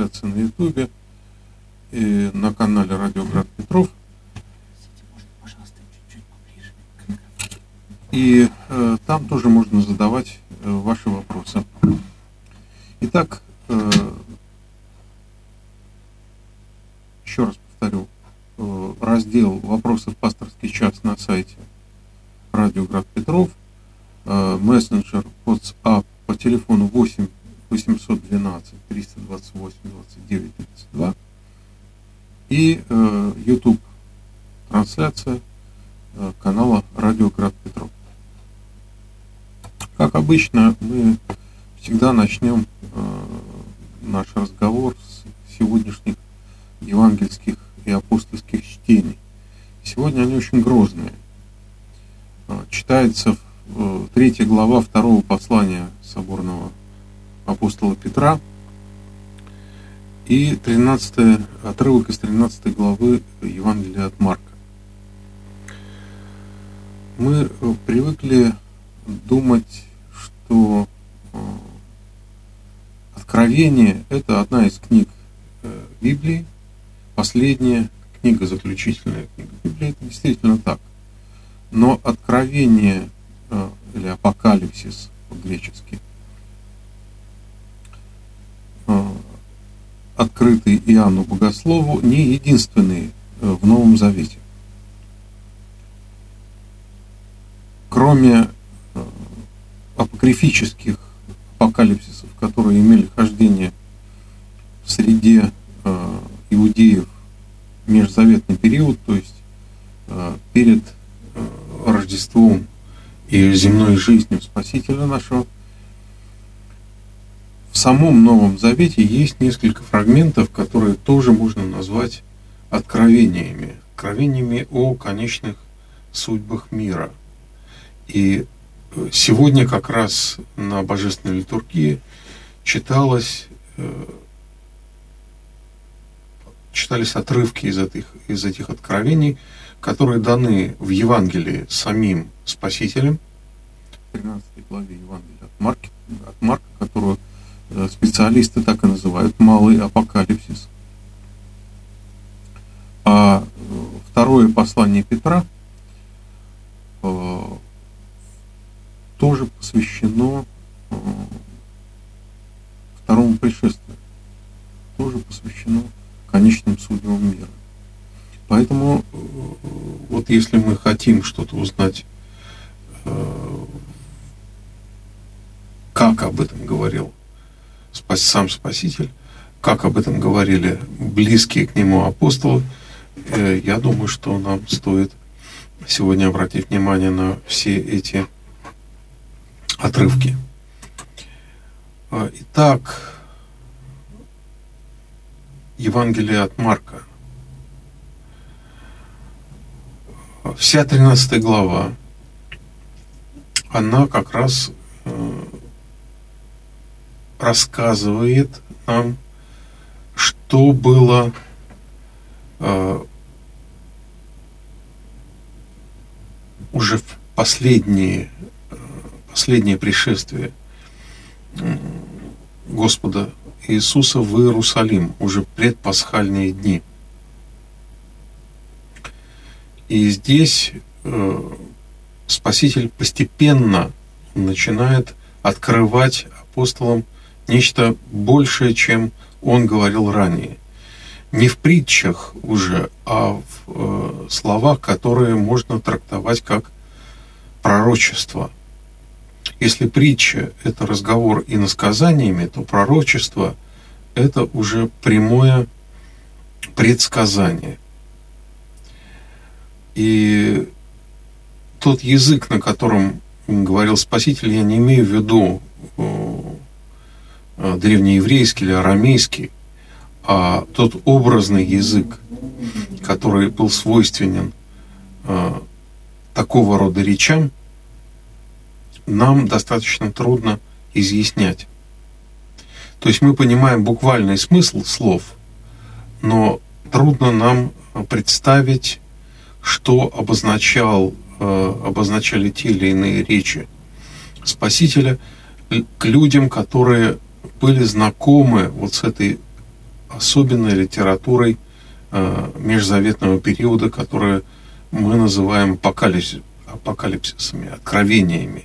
ведется трансляция на Ютубе и на канале Радио Град Петров – И э, там тоже можно задавать э, ваши вопросы. Итак, э, еще раз повторю, э, раздел «Вопросы в пасторский час» на сайте Радио Град Петров, э, мессенджер WhatsApp по телефону 8 812 328 29 32 и э, YouTube трансляция э, канала Радио Град Петров. Как обычно, мы всегда начнем э, наш разговор с сегодняшних евангельских и апостольских чтений. Сегодня они очень грозные. Э, читается э, третья глава второго послания соборного апостола Петра и 13 отрывок из 13 главы Евангелия от Марка. Мы привыкли думать что э, Откровение – это одна из книг э, Библии, последняя книга, заключительная книга Библии, это действительно так. Но Откровение э, или Апокалипсис по-гречески, открытый Иоанну Богослову, не единственный в Новом Завете. Кроме апокрифических апокалипсисов, которые имели хождение в среде э, иудеев межзаветный период, то есть э, перед э, Рождеством и земной жизнью Спасителя нашего, в самом Новом Завете есть несколько фрагментов, которые тоже можно назвать откровениями, откровениями о конечных судьбах мира. И Сегодня как раз на божественной литургии читалось, э, читались отрывки из этих, из этих откровений, которые даны в Евангелии самим Спасителем, 13 главе Евангелия от Марка, от Марка, которую э, специалисты так и называют малый апокалипсис. А э, второе послание Петра тоже посвящено э, второму пришествию, тоже посвящено конечным судьбам мира. Поэтому э, вот если мы хотим что-то узнать, э, как об этом говорил сам Спаситель, как об этом говорили близкие к нему апостолы, я думаю, что нам стоит сегодня обратить внимание на все эти отрывки. А, итак, Евангелие от Марка. Вся 13 глава, она как раз э, рассказывает нам, что было э, уже в последние последнее пришествие Господа Иисуса в Иерусалим, уже предпасхальные дни. И здесь э, Спаситель постепенно начинает открывать апостолам нечто большее, чем он говорил ранее. Не в притчах уже, а в э, словах, которые можно трактовать как пророчество – Если притча – это разговор иносказаниями, то пророчество – это уже прямое предсказание. И тот язык, на котором говорил Спаситель, я не имею в виду э, древнееврейский или арамейский, а тот образный язык, который был свойственен э, такого рода речам, нам достаточно трудно изъяснять. То есть мы понимаем буквальный смысл слов, но трудно нам представить, что обозначал, э, обозначали те или иные речи Спасителя к людям, которые были знакомы вот с этой особенной литературой э, межзаветного периода, которую мы называем апокалипсис, апокалипсисами, откровениями.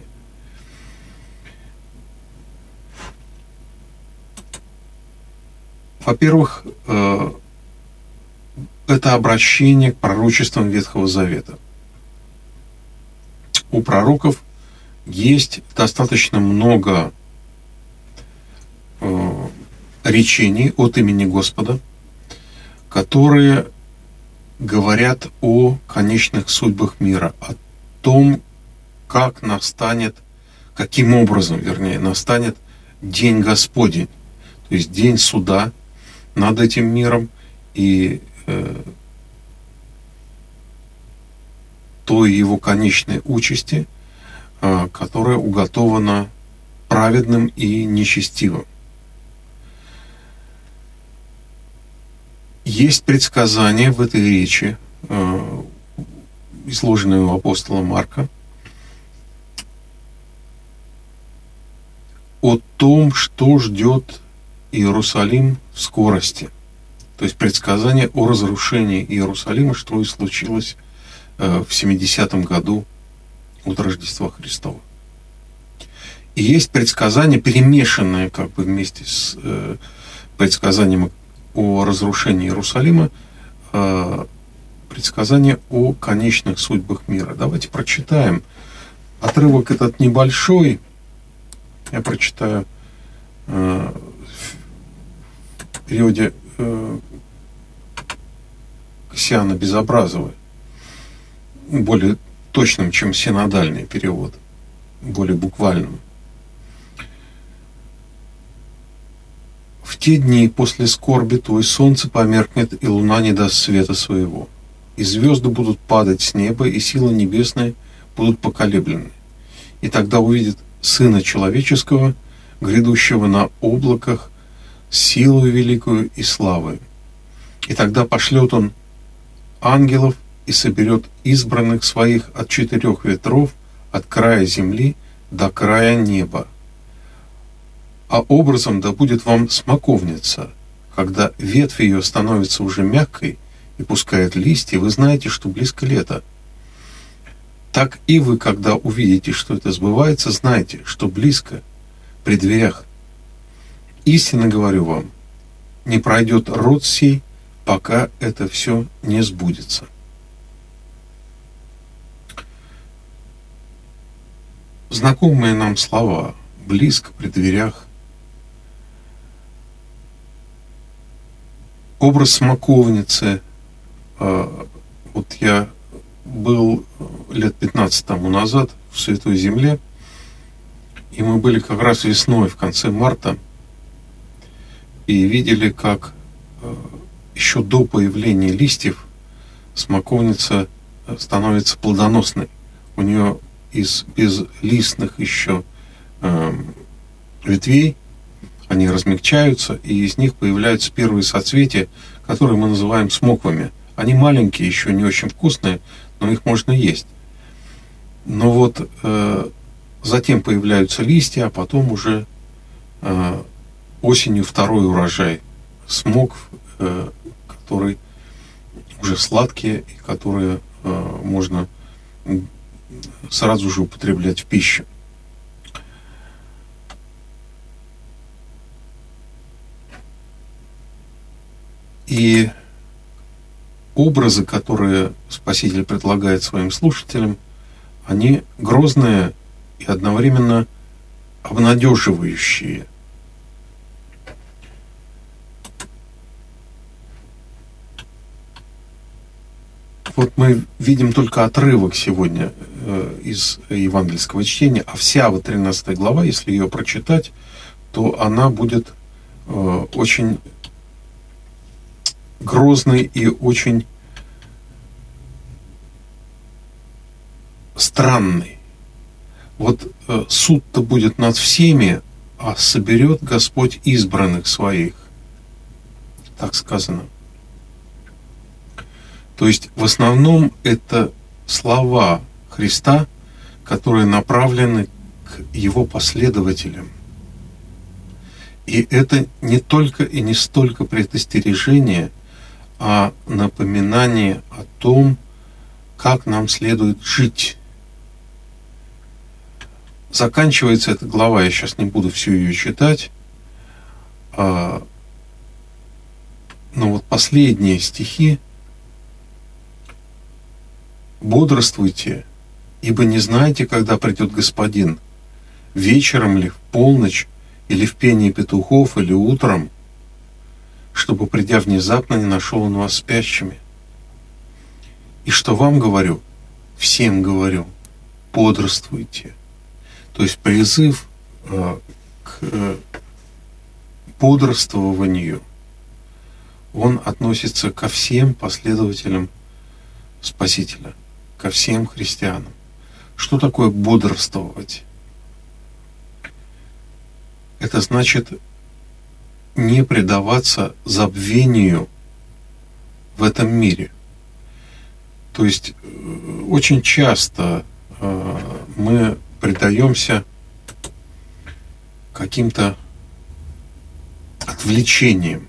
Во-первых, э, это обращение к пророчествам Ветхого Завета. У пророков есть достаточно много э, речений от имени Господа, которые говорят о конечных судьбах мира, о том, как настанет, каким образом, вернее, настанет день Господень, то есть день суда над этим миром и э, той его конечной участи, э, которая уготована праведным и нечестивым. Есть предсказание в этой речи, э, изложенное у апостола Марка, о том, что ждет Иерусалим в скорости. То есть предсказание о разрушении Иерусалима, что и случилось э, в 70-м году от Рождества Христова. И есть предсказание, перемешанное как бы вместе с э, предсказанием о разрушении Иерусалима, э, предсказание о конечных судьбах мира. Давайте прочитаем. Отрывок этот небольшой. Я прочитаю э, периоде э, Кассиана Безобразова, более точным, чем синодальный перевод, более буквальным. В те дни после скорби твой солнце померкнет, и луна не даст света своего. И звезды будут падать с неба, и силы небесные будут поколеблены. И тогда увидит Сына Человеческого, грядущего на облаках, силу великую и славою. И тогда пошлет он ангелов и соберет избранных своих от четырех ветров, от края земли до края неба а образом да будет вам смоковница, когда ветвь ее становится уже мягкой и пускает листья, вы знаете, что близко лето. Так и вы, когда увидите, что это сбывается, знайте, что близко, при дверях. Истинно говорю вам, не пройдет род сей, пока это все не сбудется. Знакомые нам слова «близко при дверях», образ смоковницы. А, вот я был лет 15 тому назад в Святой Земле, и мы были как раз весной, в конце марта, и видели, как а, еще до появления листьев смоковница становится плодоносной. У нее из безлистных еще э, ветвей они размягчаются, и из них появляются первые соцветия, которые мы называем смоквами. Они маленькие, еще не очень вкусные, но их можно есть. Но вот э, затем появляются листья, а потом уже э, осенью второй урожай. Смокв, э, который уже сладкие и которые э, можно сразу же употреблять в пищу. И образы, которые Спаситель предлагает своим слушателям, они грозные и одновременно обнадеживающие. Вот мы видим только отрывок сегодня э, из евангельского чтения, а вся вот 13 глава, если ее прочитать, то она будет э, очень грозной и очень странный. Вот э, суд-то будет над всеми, а соберет Господь избранных своих. Так сказано. То есть в основном это слова Христа, которые направлены к его последователям. И это не только и не столько предостережение, а напоминание о том, как нам следует жить заканчивается эта глава, я сейчас не буду всю ее читать, а, но вот последние стихи «Бодрствуйте, ибо не знаете, когда придет Господин, вечером ли, в полночь, или в пении петухов, или утром, чтобы, придя внезапно, не нашел он вас спящими. И что вам говорю, всем говорю, бодрствуйте» То есть призыв э, к э, бодрствованию, он относится ко всем последователям Спасителя, ко всем христианам. Что такое бодрствовать? Это значит не предаваться забвению в этом мире. То есть э, очень часто мы предаемся каким-то отвлечениям,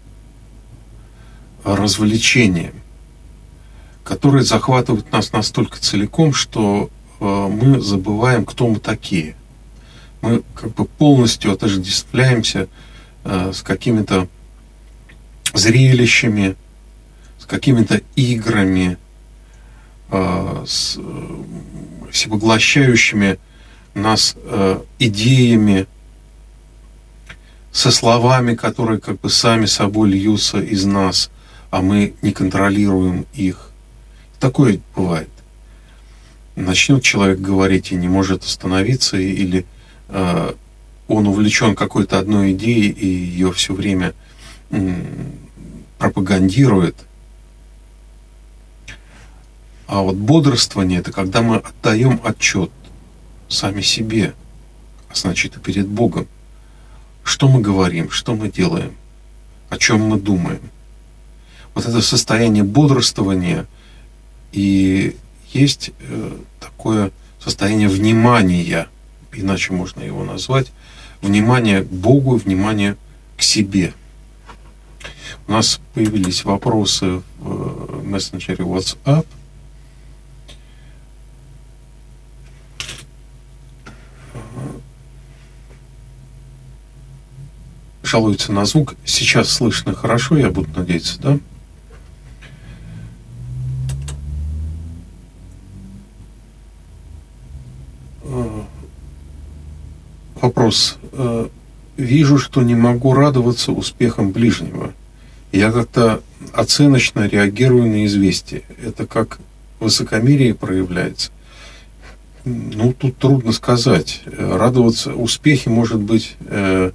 развлечениям, которые захватывают нас настолько целиком, что э, мы забываем, кто мы такие. Мы как бы полностью отождествляемся э, с какими-то зрелищами, с какими-то играми, э, с всепоглощающими нас идеями, со словами, которые как бы сами собой льются из нас, а мы не контролируем их. Такое бывает. Начнет человек говорить и не может остановиться, или э, он увлечен какой-то одной идеей и ее все время э, пропагандирует. А вот бодрствование это когда мы отдаем отчет сами себе, а значит и перед Богом. Что мы говорим, что мы делаем, о чем мы думаем. Вот это состояние бодрствования и есть э, такое состояние внимания, иначе можно его назвать, внимание к Богу, внимание к себе. У нас появились вопросы в мессенджере WhatsApp – жалуются на звук. Сейчас слышно хорошо, я буду надеяться, да? Э, вопрос. Э, вижу, что не могу радоваться успехам ближнего. Я как-то оценочно реагирую на известие. Это как высокомерие проявляется. Ну, тут трудно сказать. Радоваться успехи, может быть, э,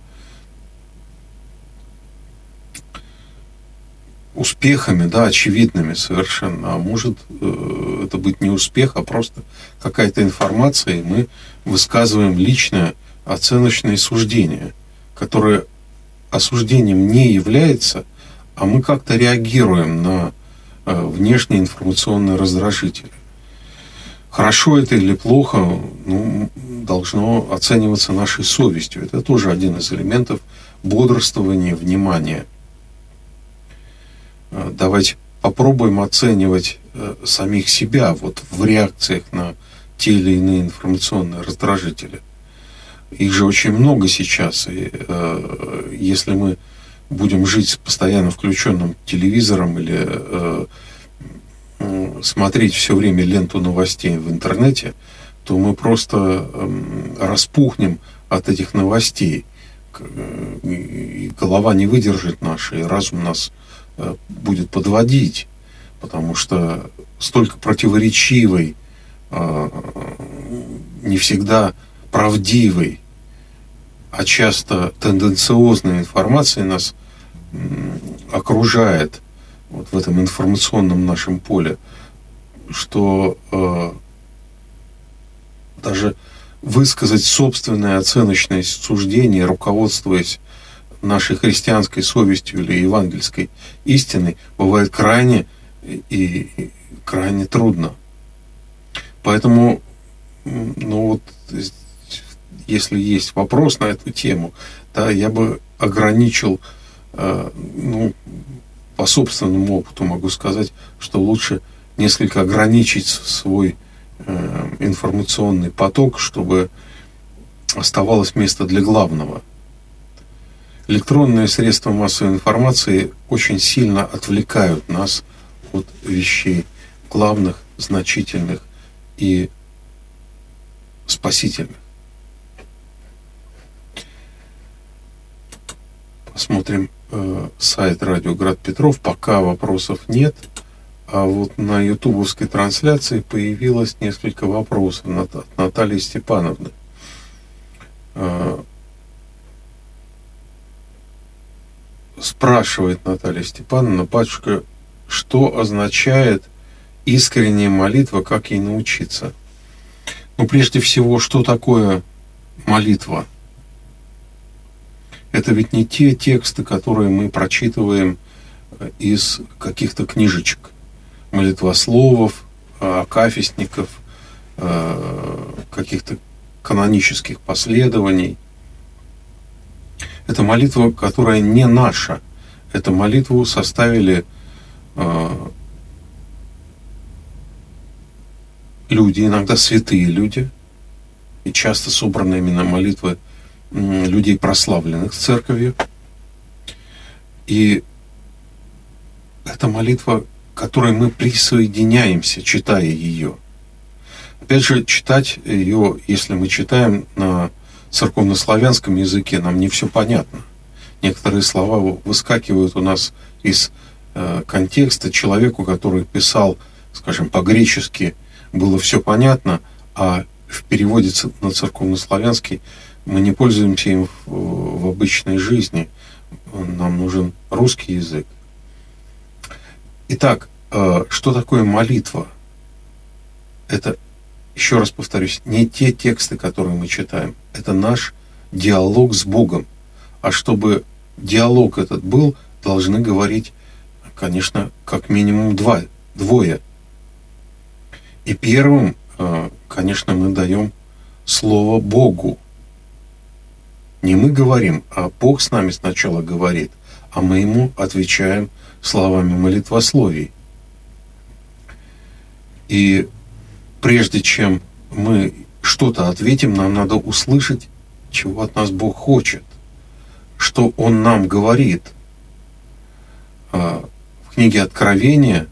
успехами, да, очевидными совершенно, а может э, это быть не успех, а просто какая-то информация, и мы высказываем личное оценочное суждение, которое осуждением не является, а мы как-то реагируем на э, внешние информационные раздражители. Хорошо это или плохо, ну, должно оцениваться нашей совестью. Это тоже один из элементов бодрствования, внимания – Э, давайте попробуем оценивать э, самих себя вот в реакциях на те или иные информационные раздражители. Их же очень много сейчас, и э, если мы будем жить с постоянно включенным телевизором или э, смотреть все время ленту новостей в интернете, то мы просто эм, распухнем от этих новостей. Э, и голова не выдержит наша, и разум нас э, будет подводить, потому что столько противоречивой, э, не всегда правдивой, а часто тенденциозной информации нас окружает вот в этом информационном нашем поле, что э, даже высказать собственное оценочное суждение, руководствуясь нашей христианской совестью или евангельской истиной, бывает крайне и, и крайне трудно. Поэтому, ну вот, если есть вопрос на эту тему, да, я бы ограничил, э, ну, по собственному опыту могу сказать, что лучше несколько ограничить свой Э, информационный поток, чтобы оставалось место для главного. Электронные средства массовой информации очень сильно отвлекают нас от вещей главных, значительных и спасительных. Посмотрим э, сайт Радио Град Петров. Пока вопросов нет. А вот на ютубовской трансляции появилось несколько вопросов от Натальи Степановны. А, спрашивает Наталья Степановна, батюшка, что означает искренняя молитва, как ей научиться? Ну, прежде всего, что такое молитва? Это ведь не те тексты, которые мы прочитываем из каких-то книжечек молитвословов, э, акафистников, э, каких-то канонических последований. Это молитва, которая не наша. Эту молитву составили э, люди, иногда святые люди, и часто собраны именно молитвы людей, прославленных церковью. И эта молитва которой мы присоединяемся, читая ее. Опять же, читать ее, если мы читаем на церковнославянском языке, нам не все понятно. Некоторые слова выскакивают у нас из э, контекста. Человеку, который писал, скажем, по-гречески, было все понятно, а в переводе на церковнославянский мы не пользуемся им в, в обычной жизни. Нам нужен русский язык. Итак, Э, что такое молитва? Это, еще раз повторюсь, не те тексты, которые мы читаем. Это наш диалог с Богом. А чтобы диалог этот был, должны говорить, конечно, как минимум два, двое. И первым, э, конечно, мы даем слово Богу. Не мы говорим, а Бог с нами сначала говорит, а мы ему отвечаем словами молитвословий. И прежде чем мы что-то ответим, нам надо услышать, чего от нас Бог хочет, что Он нам говорит. А, в книге Откровения,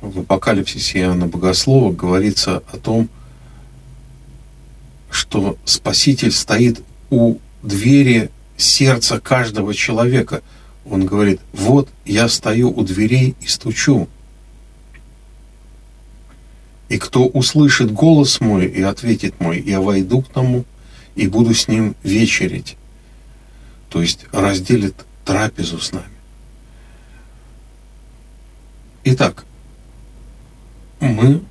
в Апокалипсисе Иоанна Богослова говорится о том, что Спаситель стоит у двери сердца каждого человека. Он говорит, вот я стою у дверей и стучу. И кто услышит голос мой и ответит мой, я войду к тому и буду с ним вечерить. То есть разделит трапезу с нами. Итак, мы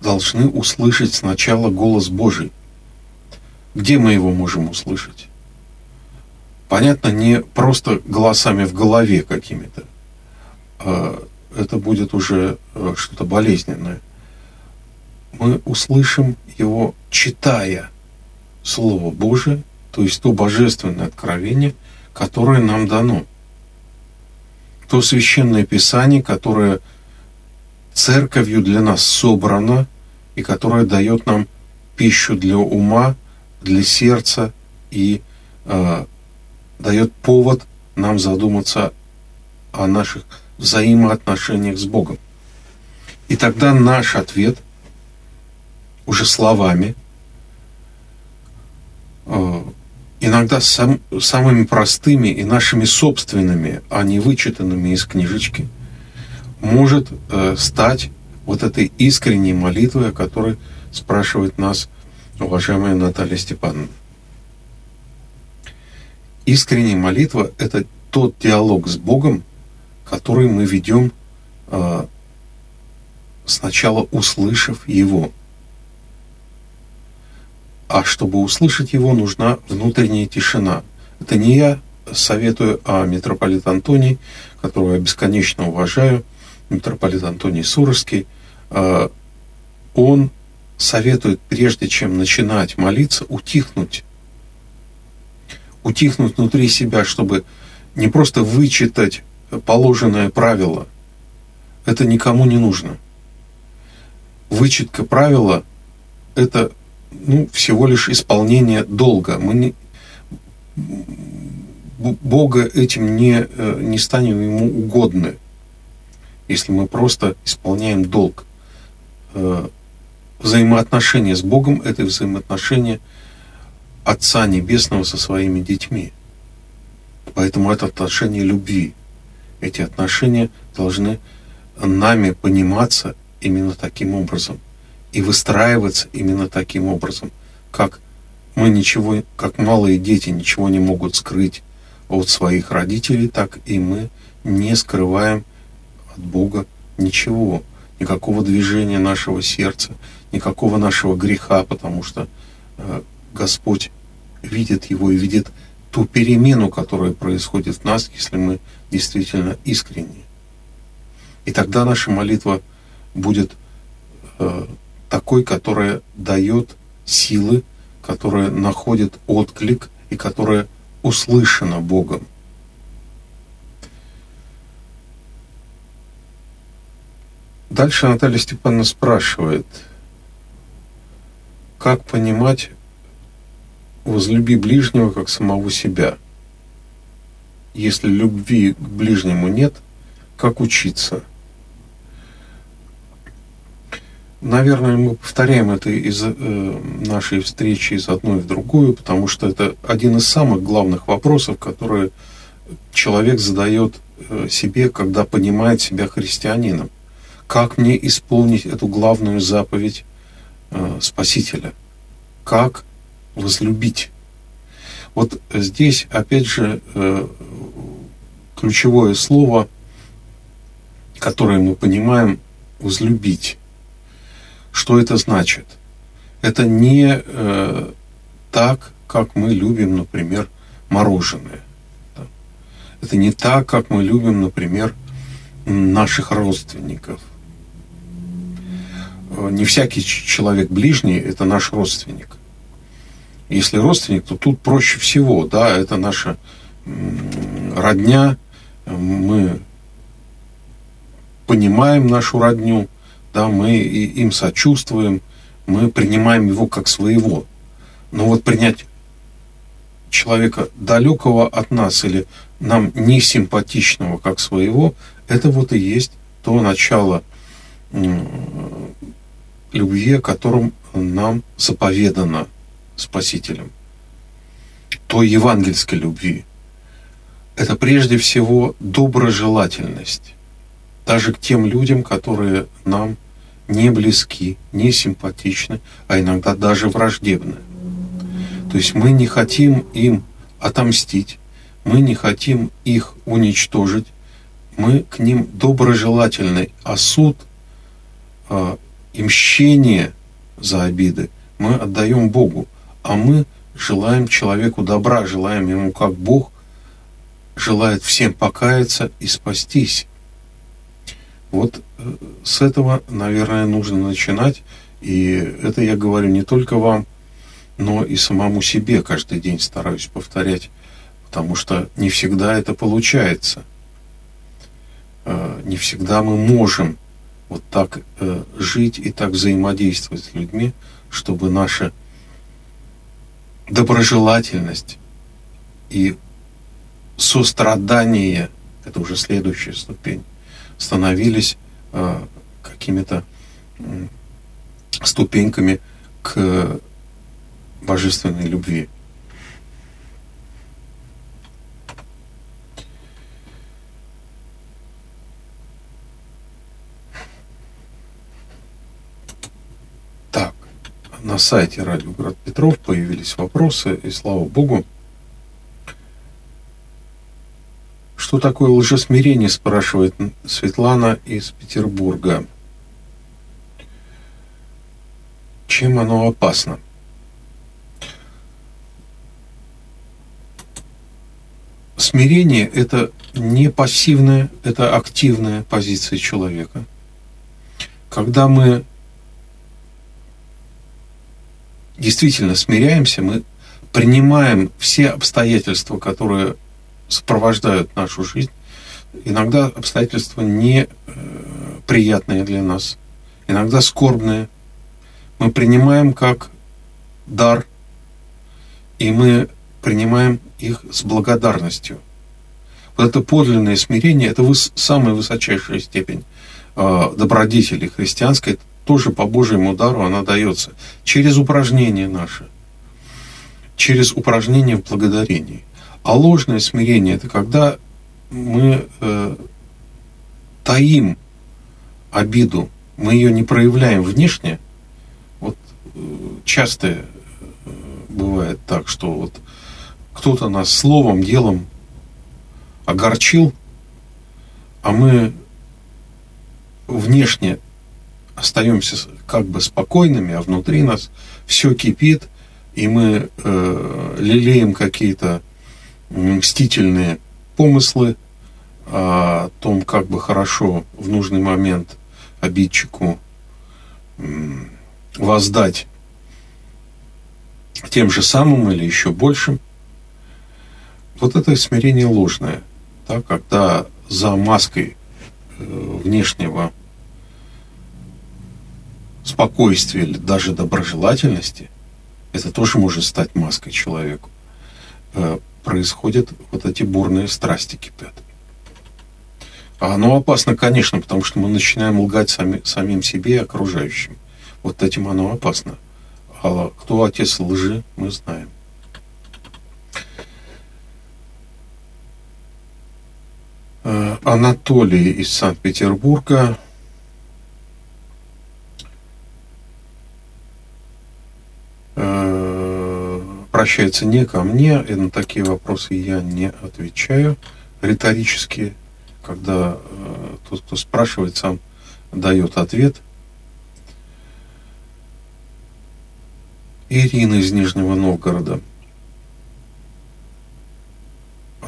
должны услышать сначала голос Божий. Где мы его можем услышать? Понятно, не просто голосами в голове какими-то. А это будет уже э, что-то болезненное мы услышим его, читая Слово Божие, то есть то божественное откровение, которое нам дано. То священное писание, которое церковью для нас собрано и которое дает нам пищу для ума, для сердца и э, дает повод нам задуматься о наших взаимоотношениях с Богом. И тогда наш ответ уже словами, э, иногда сам, самыми простыми и нашими собственными, а не вычитанными из книжечки, может э, стать вот этой искренней молитвой, о которой спрашивает нас уважаемая Наталья Степановна. Искренняя молитва – это тот диалог с Богом, который мы ведем э, сначала услышав Его. А чтобы услышать Его, нужна внутренняя тишина. Это не я советую, а митрополит Антоний, которого я бесконечно уважаю, митрополит Антоний Сурожский, э, он советует, прежде чем начинать молиться, утихнуть. Утихнуть внутри себя, чтобы не просто вычитать положенное правило. Это никому не нужно. Вычетка правила – это ну, всего лишь исполнение долга. Мы не, Бога этим не, э, не станем ему угодны, если мы просто исполняем долг. Взаимоотношения с Богом – это взаимоотношения Отца Небесного со своими детьми. Поэтому это отношение любви. Эти отношения должны нами пониматься именно таким образом и выстраиваться именно таким образом, как мы ничего, как малые дети ничего не могут скрыть от своих родителей, так и мы не скрываем от Бога ничего, никакого движения нашего сердца, никакого нашего греха, потому что э, Господь видит его и видит ту перемену, которая происходит в нас, если мы действительно искренни. И тогда наша молитва будет э, такой, которая дает силы, которая находит отклик и которая услышана Богом. Дальше Наталья Степановна спрашивает, как понимать возлюби ближнего как самого себя. Если любви к ближнему нет, как учиться – Наверное, мы повторяем это из э, нашей встречи из одной в другую, потому что это один из самых главных вопросов, которые человек задает э, себе, когда понимает себя христианином. Как мне исполнить эту главную заповедь Спасителя? Как возлюбить? Вот здесь, опять же, э, ключевое слово, которое мы понимаем, возлюбить. Что это значит? Это не э, так, как мы любим, например, мороженое. Это не так, как мы любим, например, наших родственников. Э, не всякий человек ближний – это наш родственник. Если родственник, то тут проще всего, да, это наша родня, мы понимаем нашу родню, да, мы им сочувствуем, мы принимаем его как своего. Но вот принять человека далекого от нас или нам не симпатичного как своего, это вот и есть то начало любви, о котором нам заповедано Спасителем. Той евангельской любви. Это прежде всего доброжелательность. Даже к тем людям, которые нам не близки, не симпатичны, а иногда даже враждебны. То есть мы не хотим им отомстить, мы не хотим их уничтожить, мы к ним доброжелательны, а суд э, и мщение за обиды мы отдаем Богу, а мы желаем человеку добра, желаем ему, как Бог желает всем покаяться и спастись. Вот э, с этого, наверное, нужно начинать. И это я говорю не только вам, но и самому себе каждый день стараюсь повторять, потому что не всегда это получается. Э, не всегда мы можем вот так э, жить и так взаимодействовать с людьми, чтобы наша доброжелательность и сострадание, это уже следующая ступень, становились э, какими-то э, ступеньками к божественной любви. Так, на сайте Радио Град Петров появились вопросы, и слава Богу, Что такое лжесмирение, спрашивает Светлана из Петербурга. Чем оно опасно? Смирение – это не пассивная, это активная позиция человека. Когда мы действительно смиряемся, мы принимаем все обстоятельства, которые сопровождают нашу жизнь. Иногда обстоятельства не э, для нас, иногда скорбные. Мы принимаем как дар, и мы принимаем их с благодарностью. Вот это подлинное смирение, это самая высочайшая степень э, добродетели христианской, тоже по Божьему дару она дается через упражнения наши, через упражнения в благодарении. А ложное смирение – это когда мы э, таим обиду, мы ее не проявляем внешне. Вот э, часто э, бывает так, что вот кто-то нас словом, делом огорчил, а мы внешне остаемся как бы спокойными, а внутри нас все кипит, и мы э, лелеем какие-то мстительные помыслы о том, как бы хорошо в нужный момент обидчику воздать тем же самым или еще большим. Вот это смирение ложное, да, когда за маской э, внешнего спокойствия или даже доброжелательности, это тоже может стать маской человеку, э, происходят вот эти бурные страсти кипят. А оно опасно, конечно, потому что мы начинаем лгать сами, самим себе и окружающим. Вот этим оно опасно. А кто отец лжи, мы знаем. Э, Анатолий из Санкт-Петербурга обращается не ко мне, и на такие вопросы я не отвечаю. Риторические, когда э, тот, кто спрашивает, сам дает ответ. Ирина из Нижнего Новгорода.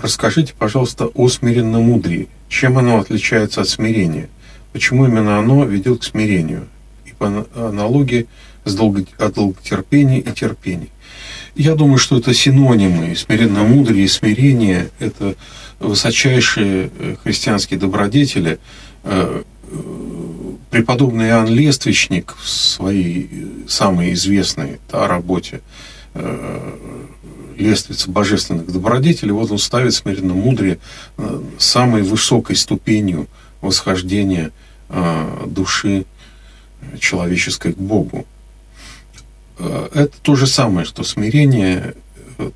Расскажите, пожалуйста, о смиренно-мудрии. Чем оно отличается от смирения? Почему именно оно ведет к смирению? И по аналогии с долго, от долготерпения и терпения. Я думаю, что это синонимы. Смиренно-мудрее и смирение – это высочайшие э, христианские добродетели. Э, э, преподобный Иоанн Лествичник в своей самой известной да, работе лествица божественных добродетелей, вот он ставит смиренно мудрее самой высокой ступенью восхождения души человеческой к Богу. Э, это то же самое, что смирение э,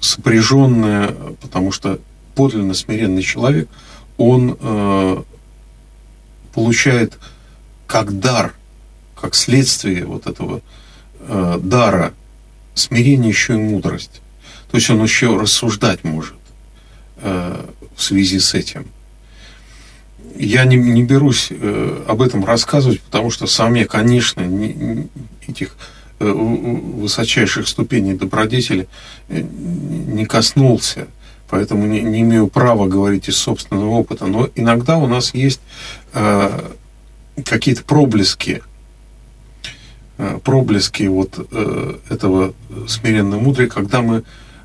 сопряженное, потому что подлинно смиренный человек, он э, получает как дар, как следствие вот этого э, дара смирение еще и мудрость. То есть он еще рассуждать может э, в связи с этим. Я не, не берусь э, об этом рассказывать, потому что сам я, конечно, не, этих э, высочайших ступеней добродетели э, не коснулся, поэтому не, не имею права говорить из собственного опыта. Но иногда у нас есть э, какие-то проблески, э, проблески вот э, этого смиренного мудрия, когда мы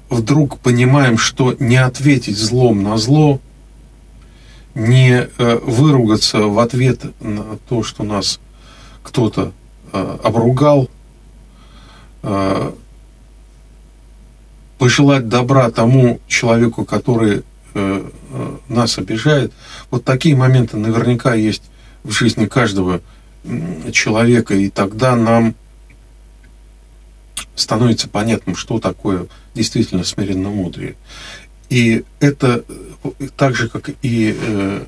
вдруг понимаем, что не ответить злом на зло – не э, выругаться в ответ на то, что нас кто-то э, обругал, э, пожелать добра тому человеку, который нас обижает. Вот такие моменты наверняка есть в жизни каждого человека, и тогда нам становится понятным, что такое действительно смиренно мудрее. И это так же, как и э,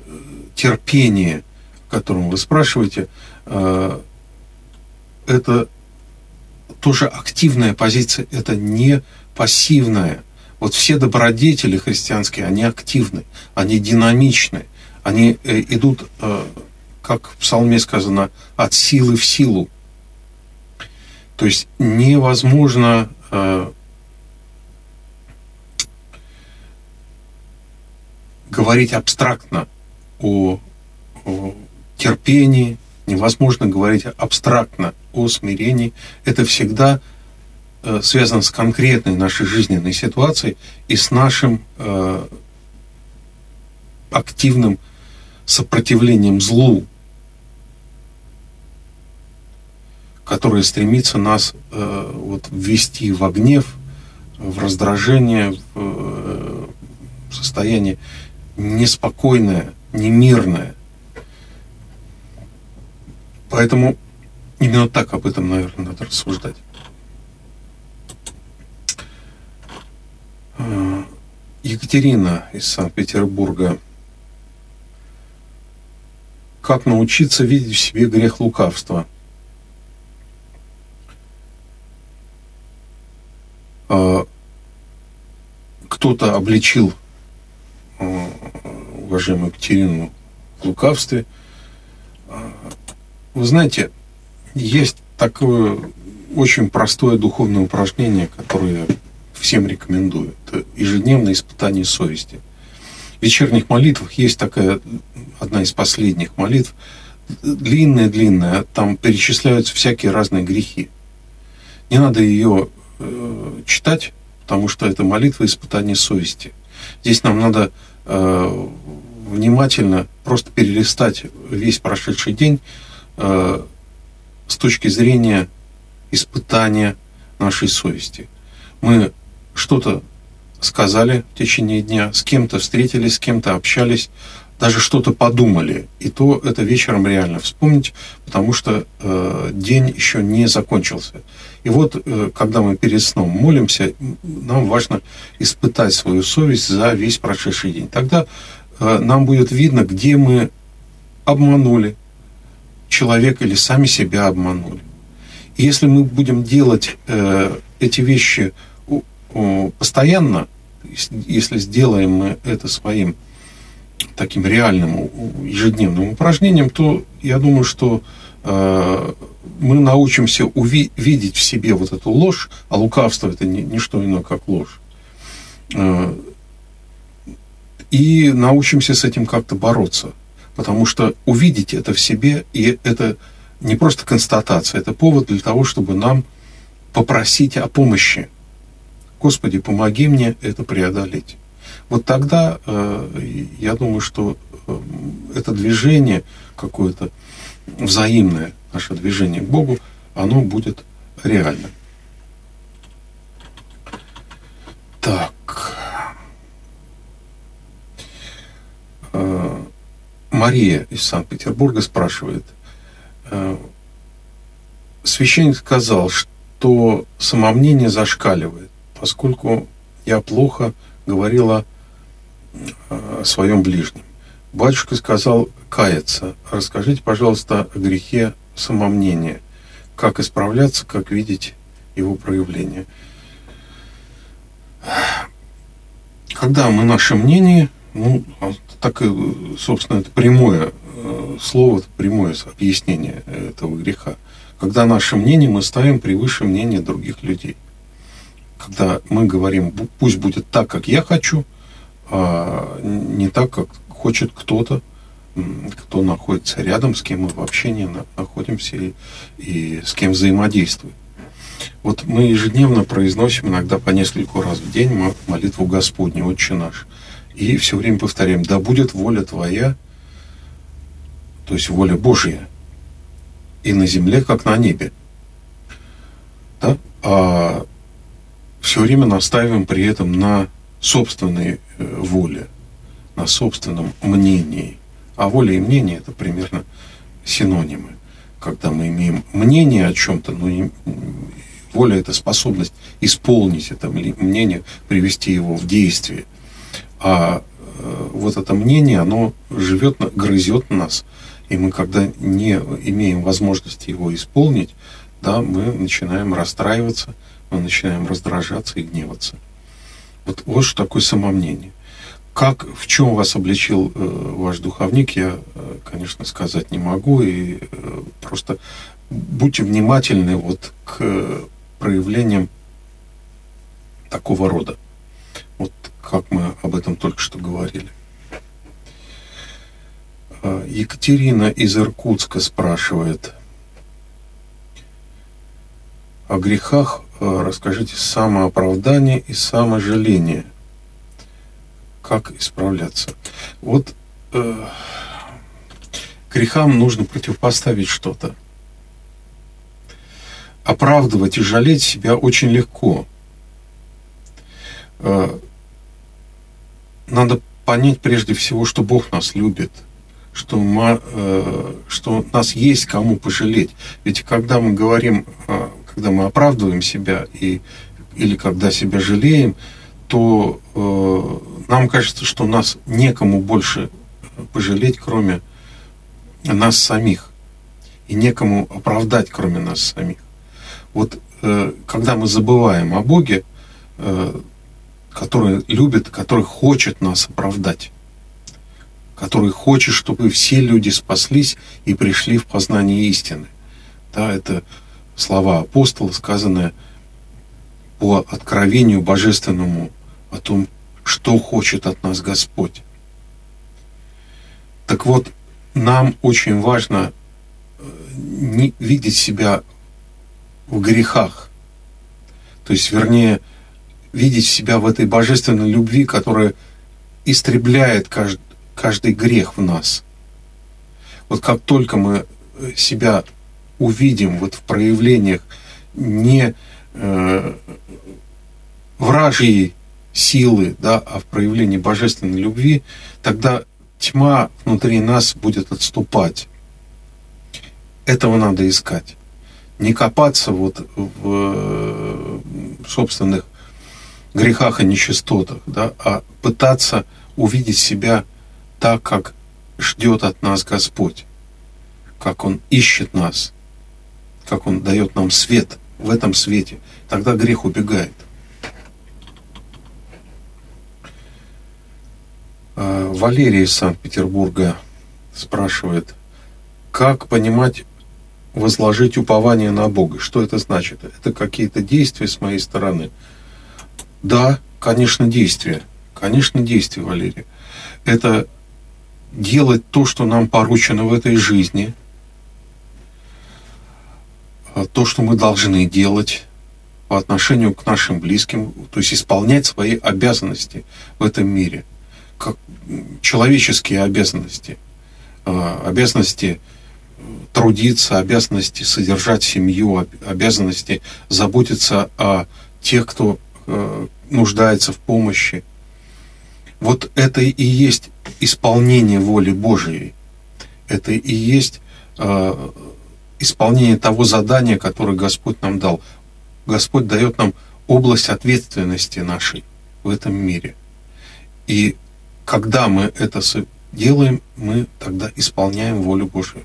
терпение, о котором вы спрашиваете, э, это тоже активная позиция, это не пассивная. Вот все добродетели христианские, они активны, они динамичны, они э, идут, э, как в псалме сказано, от силы в силу. То есть невозможно э, говорить абстрактно о, о терпении, невозможно говорить абстрактно о смирении. Это всегда э, связано с конкретной нашей жизненной ситуацией и с нашим э, активным сопротивлением злу, которое стремится нас э, вот, ввести в гнев, в раздражение, в э, состояние неспокойное, немирное. Поэтому именно так об этом, наверное, надо рассуждать. Э, Екатерина из Санкт-Петербурга. Как научиться видеть в себе грех лукавства? Э, кто-то обличил уважаемую Екатерину в лукавстве. Вы знаете, есть такое очень простое духовное упражнение, которое я всем рекомендую. Это ежедневное испытание совести. В вечерних молитвах есть такая, одна из последних молитв, длинная-длинная, там перечисляются всякие разные грехи. Не надо ее э, читать, потому что это молитва испытания совести. Здесь нам надо э, внимательно просто перелистать весь прошедший день э, с точки зрения испытания нашей совести. Мы что-то сказали в течение дня, с кем-то встретились, с кем-то общались, даже что-то подумали. И то это вечером реально вспомнить, потому что э, день еще не закончился. И вот, э, когда мы перед сном молимся, нам важно испытать свою совесть за весь прошедший день. Тогда э, нам будет видно, где мы обманули человека или сами себя обманули. И если мы будем делать э, эти вещи постоянно, если сделаем мы это своим таким реальным ежедневным упражнением, то я думаю, что э, мы научимся уви- видеть в себе вот эту ложь, а лукавство это не, не что иное, как ложь. Э, и научимся с этим как-то бороться. Потому что увидеть это в себе, и это не просто констатация, это повод для того, чтобы нам попросить о помощи. Господи, помоги мне это преодолеть. Вот тогда э, я думаю, что э, это движение какое-то взаимное, наше движение к Богу, оно будет реальным. Так. Э, Мария из Санкт-Петербурга спрашивает. Священник сказал, что самомнение зашкаливает, поскольку я плохо говорила о своем ближнем. Батюшка сказал каяться. Расскажите, пожалуйста, о грехе самомнения. Как исправляться, как видеть его проявление. Когда мы наше мнение, ну, так, собственно, это прямое э, слово, это прямое объяснение этого греха. Когда наше мнение мы ставим превыше мнения других людей. Когда мы говорим, пусть будет так, как я хочу, а не так, как хочет кто-то, кто находится рядом, с кем мы в общении находимся и, и с кем взаимодействуем. Вот мы ежедневно произносим иногда по нескольку раз в день молитву Господню, Отче наш. И все время повторяем, да будет воля Твоя, то есть воля Божья, и на земле, как на небе. Да? А все время настаиваем при этом на собственной э, воле, на собственном мнении. А воля и мнение это примерно синонимы. Когда мы имеем мнение о чем-то, но Воля – это способность исполнить это мнение, привести его в действие. А э, вот это мнение, оно живет, грызет нас. И мы, когда не имеем возможности его исполнить, да, мы начинаем расстраиваться, мы начинаем раздражаться и гневаться. Вот, вот что такое самомнение. Как, в чем вас обличил э, ваш духовник, я, э, конечно, сказать не могу. И э, просто будьте внимательны вот к проявлениям такого рода. Вот как мы об этом только что говорили. Э, Екатерина из Иркутска спрашивает о грехах. Э, расскажите самооправдание и саможаление. Как исправляться? Вот э, грехам нужно противопоставить что-то оправдывать и жалеть себя очень легко. Э, надо понять прежде всего, что Бог нас любит, что, мы, э, что нас есть кому пожалеть. Ведь когда мы говорим, э, когда мы оправдываем себя и, или когда себя жалеем, то нам кажется, что нас некому больше пожалеть, кроме нас самих. И некому оправдать, кроме нас самих. Вот э, когда мы забываем о Боге, э, который любит, который хочет нас оправдать, который хочет, чтобы все люди спаслись и пришли в познание истины. Да, это слова апостола, сказанные по откровению божественному о том, что хочет от нас Господь. Так вот, нам очень важно э, не видеть себя в грехах. То есть, вернее, видеть себя в этой божественной любви, которая истребляет каждый, каждый грех в нас. Вот как только мы себя увидим вот в проявлениях не э, вражьей силы, да, а в проявлении божественной любви, тогда тьма внутри нас будет отступать. Этого надо искать не копаться вот в э, собственных грехах и нечистотах, да, а пытаться увидеть себя так, как ждет от нас Господь, как Он ищет нас, как Он дает нам свет в этом свете. Тогда грех убегает. А, Валерий из Санкт-Петербурга спрашивает, как понимать возложить упование на Бога. Что это значит? Это какие-то действия с моей стороны. Да, конечно, действия. Конечно, действия, Валерий. Это делать то, что нам поручено в этой жизни, то, что мы должны делать по отношению к нашим близким, то есть исполнять свои обязанности в этом мире, как человеческие обязанности, а, обязанности трудиться, обязанности содержать семью, обязанности заботиться о тех, кто э, нуждается в помощи. Вот это и есть исполнение воли Божией. Это и есть э, исполнение того задания, которое Господь нам дал. Господь дает нам область ответственности нашей в этом мире. И когда мы это делаем, мы тогда исполняем волю Божию.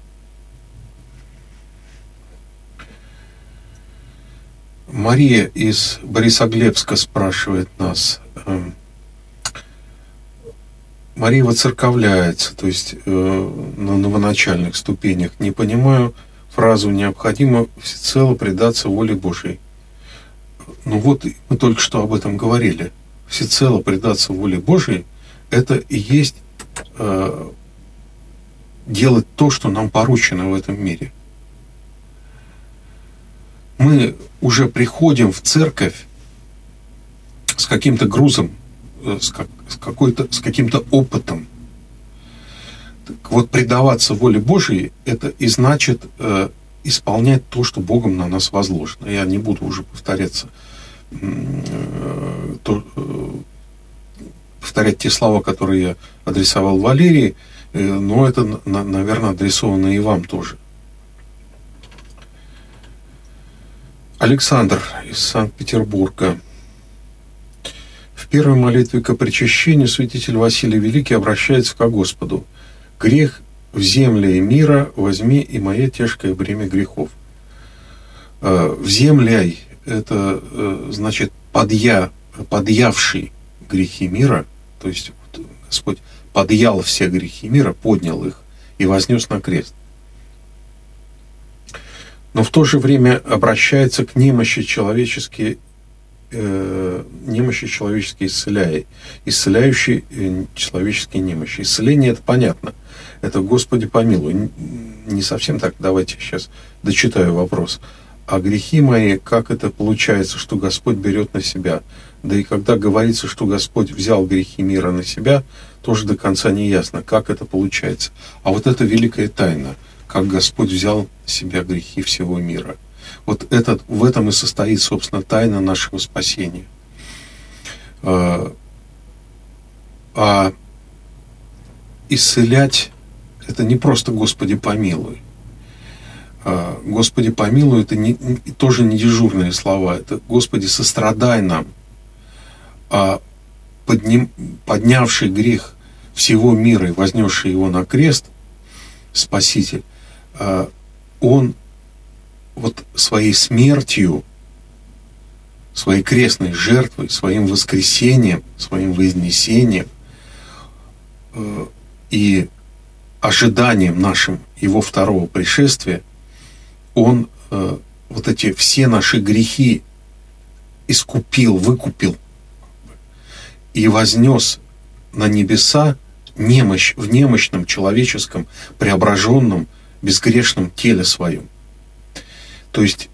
Мария из Борисоглебска спрашивает нас. Эм, Мария воцерковляется, то есть э, на новоначальных ступенях. Не понимаю фразу «необходимо всецело предаться воле Божьей». Ну вот мы только что об этом говорили. Всецело предаться воле Божьей – это и есть э, делать то, что нам поручено в этом мире – мы уже приходим в церковь с каким-то грузом, э, с, как, с, с каким-то опытом. Вот, предаваться воле Божией, это и значит э, исполнять то, что Богом на нас возложено. Я не буду уже повторяться, э, то, э, повторять те слова, которые я адресовал Валерии, э, но это, на, наверное, адресовано и вам тоже. Александр из Санкт-Петербурга. В первой молитве к причащению святитель Василий Великий обращается к Господу. «Грех в земле и мира возьми и мое тяжкое бремя грехов». Э, в земляй – это э, значит подъя, подъявший грехи мира, то есть Господь подъял все грехи мира, поднял их и вознес на крест но в то же время обращается к немощи человеческие, э, немощи человеческие исцеляя, исцеляющие э, человеческие немощи. Исцеление это понятно. Это Господи помилуй. Не совсем так. Давайте сейчас дочитаю вопрос. А грехи мои, как это получается, что Господь берет на себя? Да и когда говорится, что Господь взял грехи мира на себя, тоже до конца не ясно, как это получается. А вот это великая тайна – как Господь взял себя грехи всего мира. Вот этот, в этом и состоит, собственно, тайна нашего спасения. А, а исцелять – это не просто «Господи, помилуй». А, «Господи, помилуй» – это не, тоже не дежурные слова. Это «Господи, сострадай нам». А подним, поднявший грех всего мира и вознесший его на крест, Спаситель, он своей смертью, своей крестной жертвой, своим воскресением, своим вознесением э, и ожиданием нашим его второго пришествия, он э, вот эти все наши грехи искупил, выкупил и вознес на небеса немощь в немощном человеческом преображенном безгрешном теле своем. То есть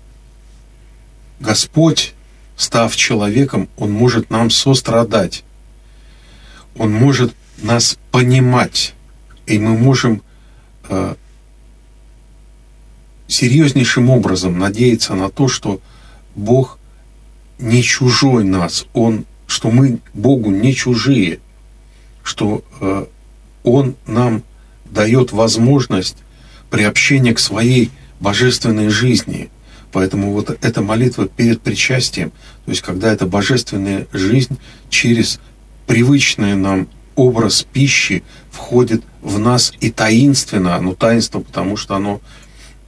Господь, став человеком, Он может нам сострадать. Он может нас понимать. И мы можем э, серьезнейшим образом надеяться на то, что Бог не чужой нас, Он, что мы Богу не чужие, что э, Он нам дает возможность приобщение к своей божественной жизни. Поэтому вот эта молитва перед причастием, то есть когда эта божественная жизнь через привычный нам образ пищи входит в нас и таинственно, оно таинство, потому что оно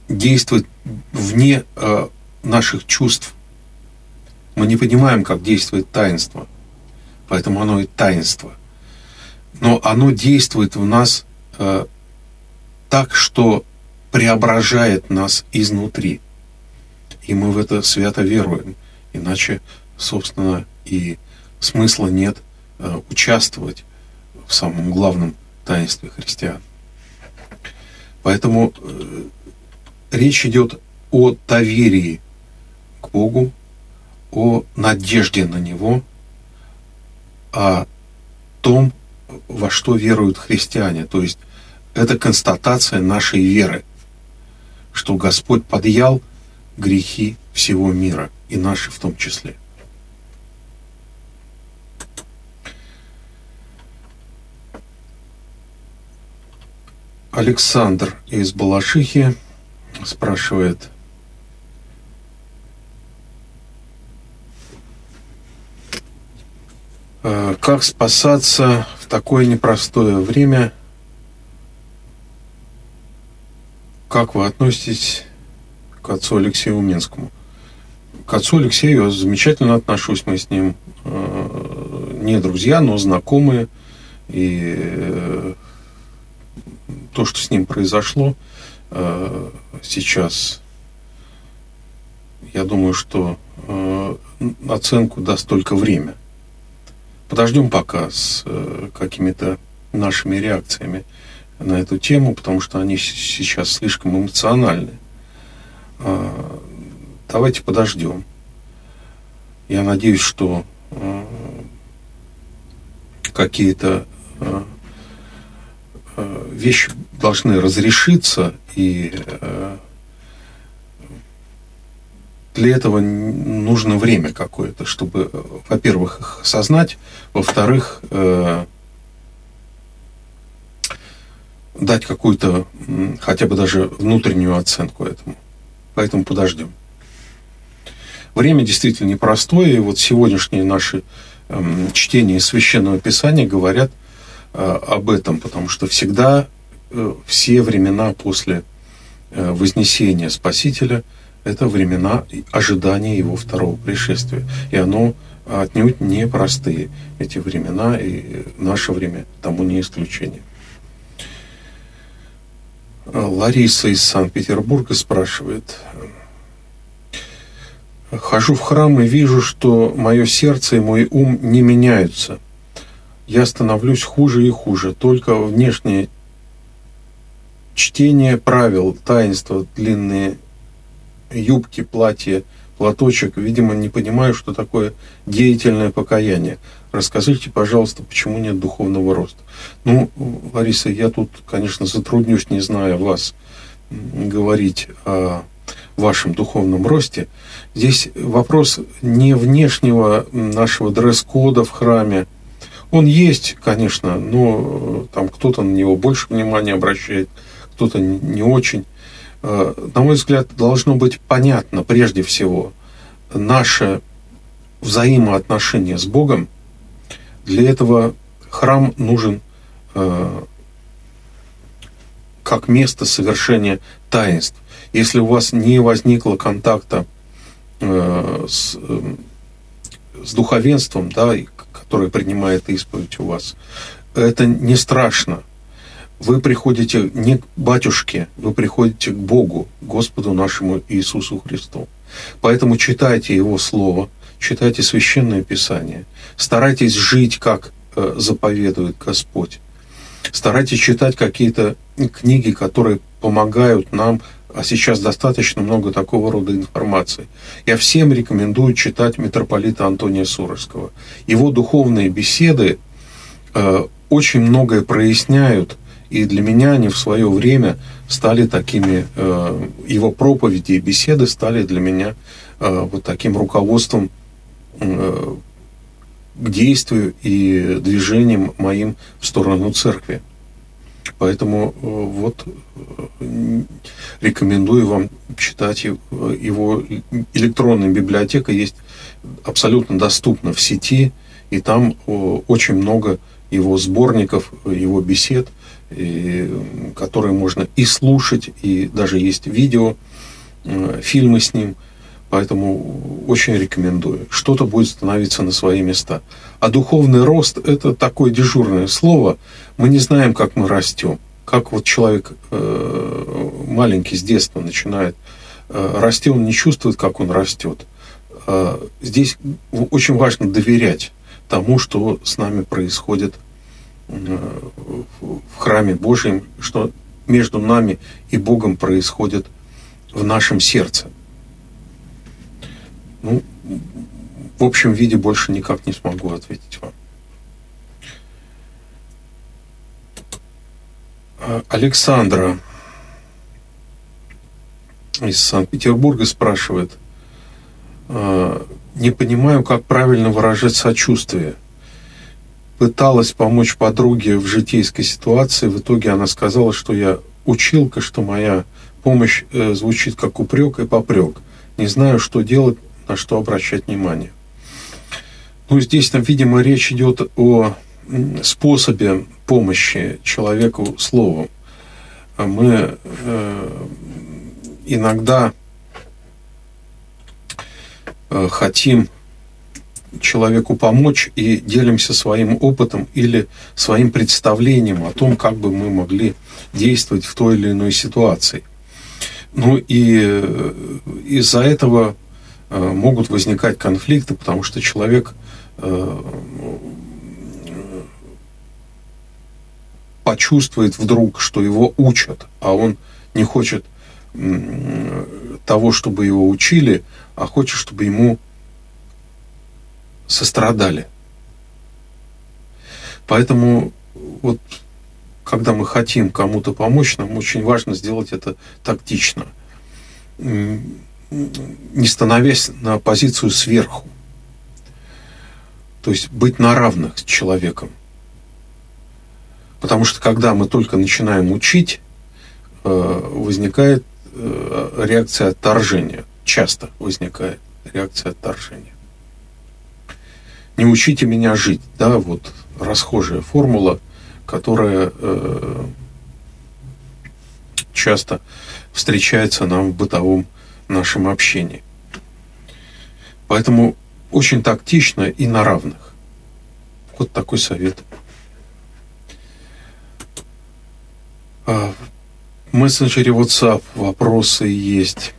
действует вне э, наших чувств. Мы не понимаем, как действует таинство, поэтому оно и таинство. Но оно действует в нас э, так, что преображает нас изнутри. И мы в это свято веруем. Иначе, собственно, и смысла нет э, участвовать в самом главном таинстве христиан. Поэтому э, речь идет о доверии к Богу, о надежде на Него, о том, во что веруют христиане. То есть это констатация нашей веры что Господь подъял грехи всего мира, и наши в том числе. Александр из Балашихи спрашивает, «Э, как спасаться в такое непростое время – Как вы относитесь к отцу Алексею Уминскому? К отцу Алексею я замечательно отношусь, мы с ним э, не друзья, но знакомые. И э, то, что с ним произошло э, сейчас, я думаю, что оценку даст только время. Подождем пока с какими-то нашими реакциями на эту тему, потому что они сейчас слишком эмоциональны. А, давайте подождем. Я надеюсь, что а, какие-то а, вещи должны разрешиться, и для этого нужно время какое-то, чтобы, во-первых, их осознать, во-вторых, дать какую-то хотя бы даже внутреннюю оценку этому. Поэтому подождем. время действительно непростое, и вот сегодняшние наши эм, чтения Священного Писания говорят э, об этом, потому что всегда э, все времена после э, вознесения Спасителя – это времена ожидания Его второго пришествия. И оно отнюдь непростые, эти времена, и наше время тому не исключение. Лариса из Санкт-Петербурга спрашивает. Хожу в храм и вижу, что мое сердце и мой ум не меняются. Я становлюсь хуже и хуже. Только внешнее чтение правил, таинства, длинные юбки, платья, платочек. Видимо, не понимаю, что такое деятельное покаяние. Расскажите, пожалуйста, почему нет духовного роста? Ну, Лариса, я тут, конечно, затруднюсь, не зная вас, говорить о вашем духовном росте. Здесь вопрос не внешнего нашего дресс-кода в храме. Он есть, конечно, но там кто-то на него больше внимания обращает, кто-то не очень. Э, на мой взгляд, должно быть понятно прежде всего наше взаимоотношение с Богом – для этого храм нужен э, как место совершения таинств. Если у вас не возникло контакта э, с, э, с духовенством, да, которое принимает исповедь у вас, это не страшно. Вы приходите не к батюшке, вы приходите к Богу, Господу нашему Иисусу Христу. Поэтому читайте Его Слово, читайте Священное Писание – Старайтесь жить, как э, заповедует Господь. Старайтесь читать какие-то книги, которые помогают нам, а сейчас достаточно много такого рода информации. Я всем рекомендую читать митрополита Антония Суровского. Его духовные беседы э, очень многое проясняют, и для меня они в свое время стали такими, э, его проповеди и беседы стали для меня э, вот таким руководством к действию и движением моим в сторону церкви. Поэтому э, вот э, рекомендую вам читать его электронная библиотека есть абсолютно доступна в сети, и там очень много его сборников, его бесед, которые можно и слушать, и даже есть видео, э, фильмы с ним – Поэтому очень рекомендую. Что-то будет становиться на свои места. А духовный рост – это такое дежурное слово. Мы не знаем, как мы растем. Как вот человек э, маленький с детства начинает э, расти, он не чувствует, как он растет. Э, здесь очень важно доверять тому, что с нами происходит в храме Божьем, что между нами и Богом происходит в нашем сердце – ну, в общем виде больше никак не смогу ответить вам. А, Александра из Санкт-Петербурга спрашивает, «А, не понимаю, как правильно выражать сочувствие. Пыталась помочь подруге в житейской ситуации, в итоге она сказала, что я училка, что моя помощь э, звучит как упрек и попрек. Не знаю, что делать, на что обращать внимание. Ну, здесь, там, видимо, речь идет о способе помощи человеку словом. А мы э, иногда э, хотим человеку помочь и делимся своим опытом или своим представлением о том, как бы мы могли действовать в той или иной ситуации. Ну и э, из-за этого могут возникать конфликты, потому что человек э, почувствует вдруг, что его учат, а он не хочет того, чтобы его учили, а хочет, чтобы ему сострадали. Поэтому вот когда мы хотим кому-то помочь, нам очень важно сделать это тактично не становясь на позицию сверху. То есть быть на равных с человеком. Потому что когда мы только начинаем учить, э, возникает э, реакция отторжения. Часто возникает. реакция отторжения. Не учите меня жить, да, вот расхожая формула, которая э, часто встречается нам в бытовом нашем общении. Поэтому очень тактично и на равных. Вот такой совет. А, в мессенджере WhatsApp вопросы есть.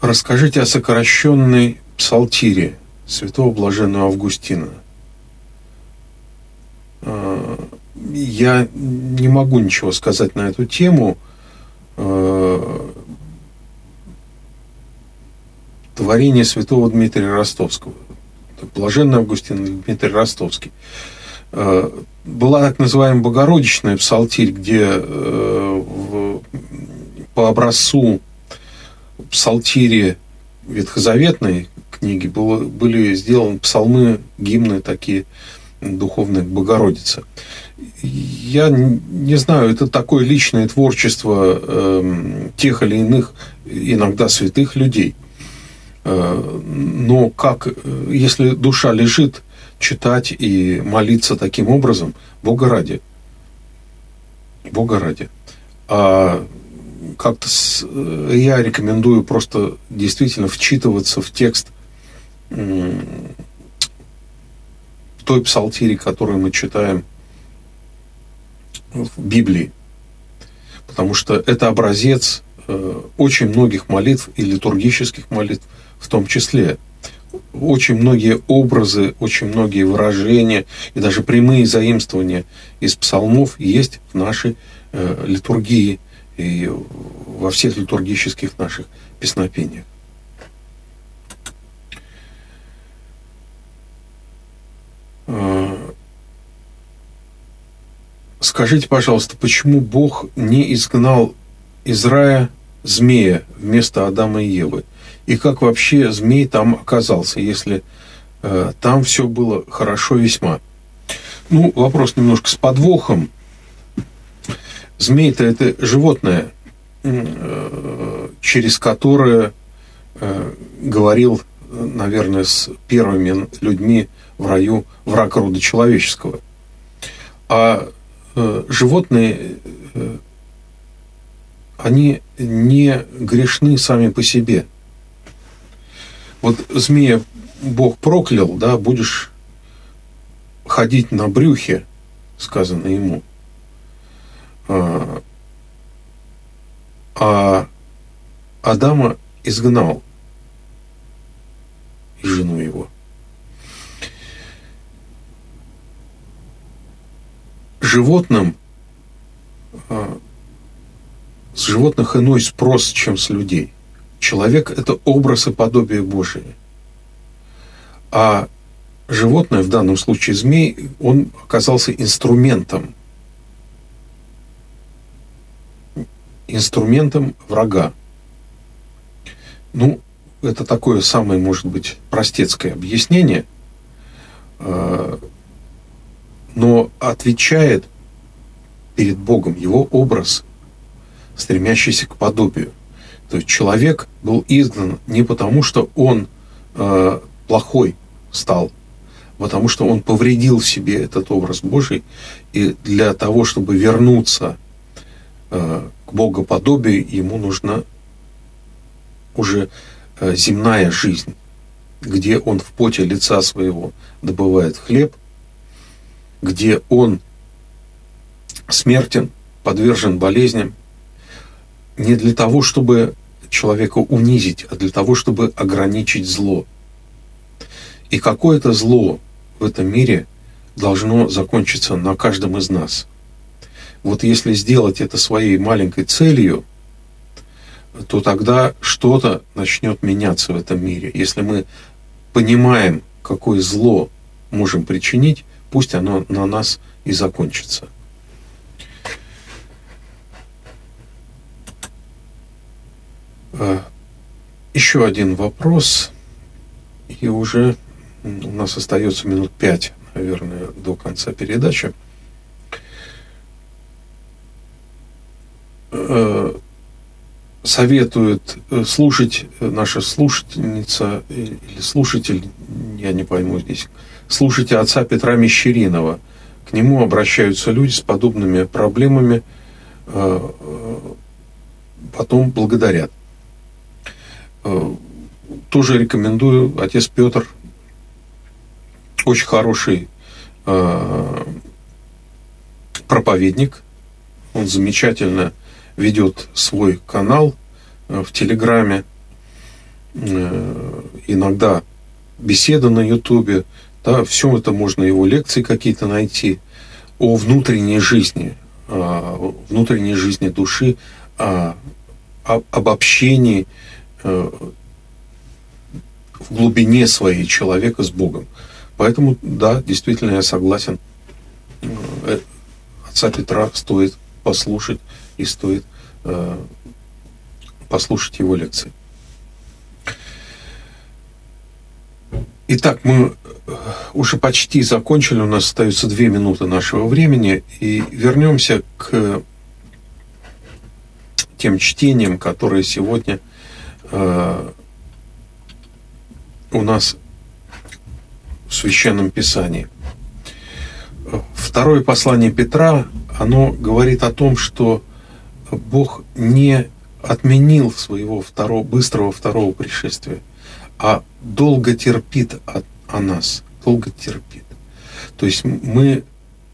Расскажите о сокращенной псалтире святого блаженного Августина. А, я не могу ничего сказать на эту тему. А, творение святого Дмитрия Ростовского. Блаженный Августин Дмитрий Ростовский. А, была так называемая Богородичная псалтирь, где э, по образцу псалтире ветхозаветной книги было, были сделаны псалмы, гимны такие духовные Богородицы. Я не знаю, это такое личное творчество э, тех или иных, иногда святых людей. Э, но как, если душа лежит, читать и молиться таким образом, Бога ради. Бога ради. А как-то с, э, я рекомендую просто действительно вчитываться в текст той псалтире, которую мы читаем в Библии. Потому что это образец э, очень многих молитв и литургических молитв в том числе. Очень многие образы, очень многие выражения и даже прямые заимствования из псалмов есть в нашей э, литургии и во всех литургических наших песнопениях. А, скажите, пожалуйста, почему Бог не изгнал из рая змея вместо Адама и Евы? И как вообще змей там оказался, если э, там все было хорошо весьма? Ну, вопрос немножко с подвохом. Змей-то это животное, э, через которое э, говорил, наверное, с первыми людьми в раю враг рода человеческого. А животные, э, они не грешны сами по себе. Вот змея Бог проклял, да, будешь ходить на брюхе, сказано ему. А, а Адама изгнал и жену его – животным а, с животных иной спрос, чем с людей. Человек – это образ и подобие Божие. А животное, в данном случае змей, он оказался инструментом. Инструментом врага. Ну, это такое самое, может быть, простецкое объяснение а, – но отвечает перед Богом его образ, стремящийся к подобию. То есть человек был изгнан не потому, что он э, плохой стал, потому что он повредил себе этот образ Божий, и для того, чтобы вернуться э, к богоподобию, ему нужна уже э, земная жизнь, где он в поте лица своего добывает хлеб, где он смертен, подвержен болезням, не для того, чтобы человека унизить, а для того, чтобы ограничить зло. И какое-то зло в этом мире должно закончиться на каждом из нас. Вот если сделать это своей маленькой целью, то тогда что-то начнет меняться в этом мире. Если мы понимаем, какое зло можем причинить, пусть оно на нас и закончится. А, еще один вопрос, и уже у нас остается минут пять наверное, до конца передачи. Э, советует э, слушать наша слушательница или слушатель, я не пойму здесь, слушайте отца Петра Мещеринова. К нему обращаются люди с подобными проблемами, потом благодарят. Тоже рекомендую, отец Петр очень хороший проповедник, он замечательно ведет свой канал э, в Телеграме, э, иногда беседа на Ютубе, да, все это можно его лекции какие-то найти о внутренней жизни, о внутренней жизни души, о, об общении э, в глубине своей человека с Богом. Поэтому, да, действительно, я согласен. Отца Петра стоит послушать и стоит э, послушать его лекции. Итак, мы э, уже почти закончили, у нас остаются две минуты нашего времени, и вернемся к тем чтениям, которые сегодня э, у нас в Священном Писании. Второе послание Петра, оно говорит о том, что Бог не отменил своего второго, быстрого второго пришествия, а долго терпит о, о нас, долго терпит. То есть мы,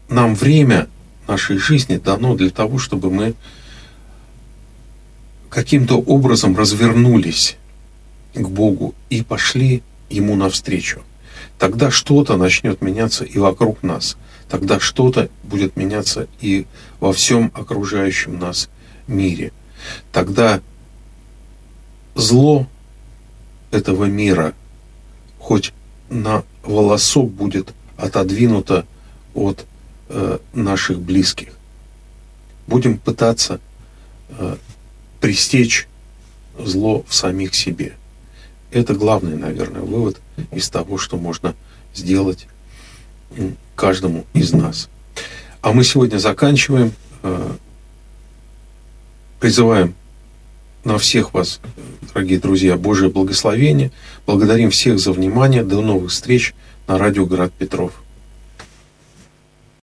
нам время нашей жизни дано для того, чтобы мы каким-то образом развернулись к Богу и пошли Ему навстречу. Тогда что-то начнет меняться и вокруг нас. Тогда что-то будет меняться и во всем окружающем нас мире. Тогда зло этого мира хоть на волосок будет отодвинуто от э, наших близких. Будем пытаться э, пристечь зло в самих себе. Это главный, наверное, вывод из того, что можно сделать каждому из нас. А мы сегодня заканчиваем. Э, Призываем на всех вас, дорогие друзья, Божие благословение. Благодарим всех за внимание. До новых встреч на радио «Град Петров».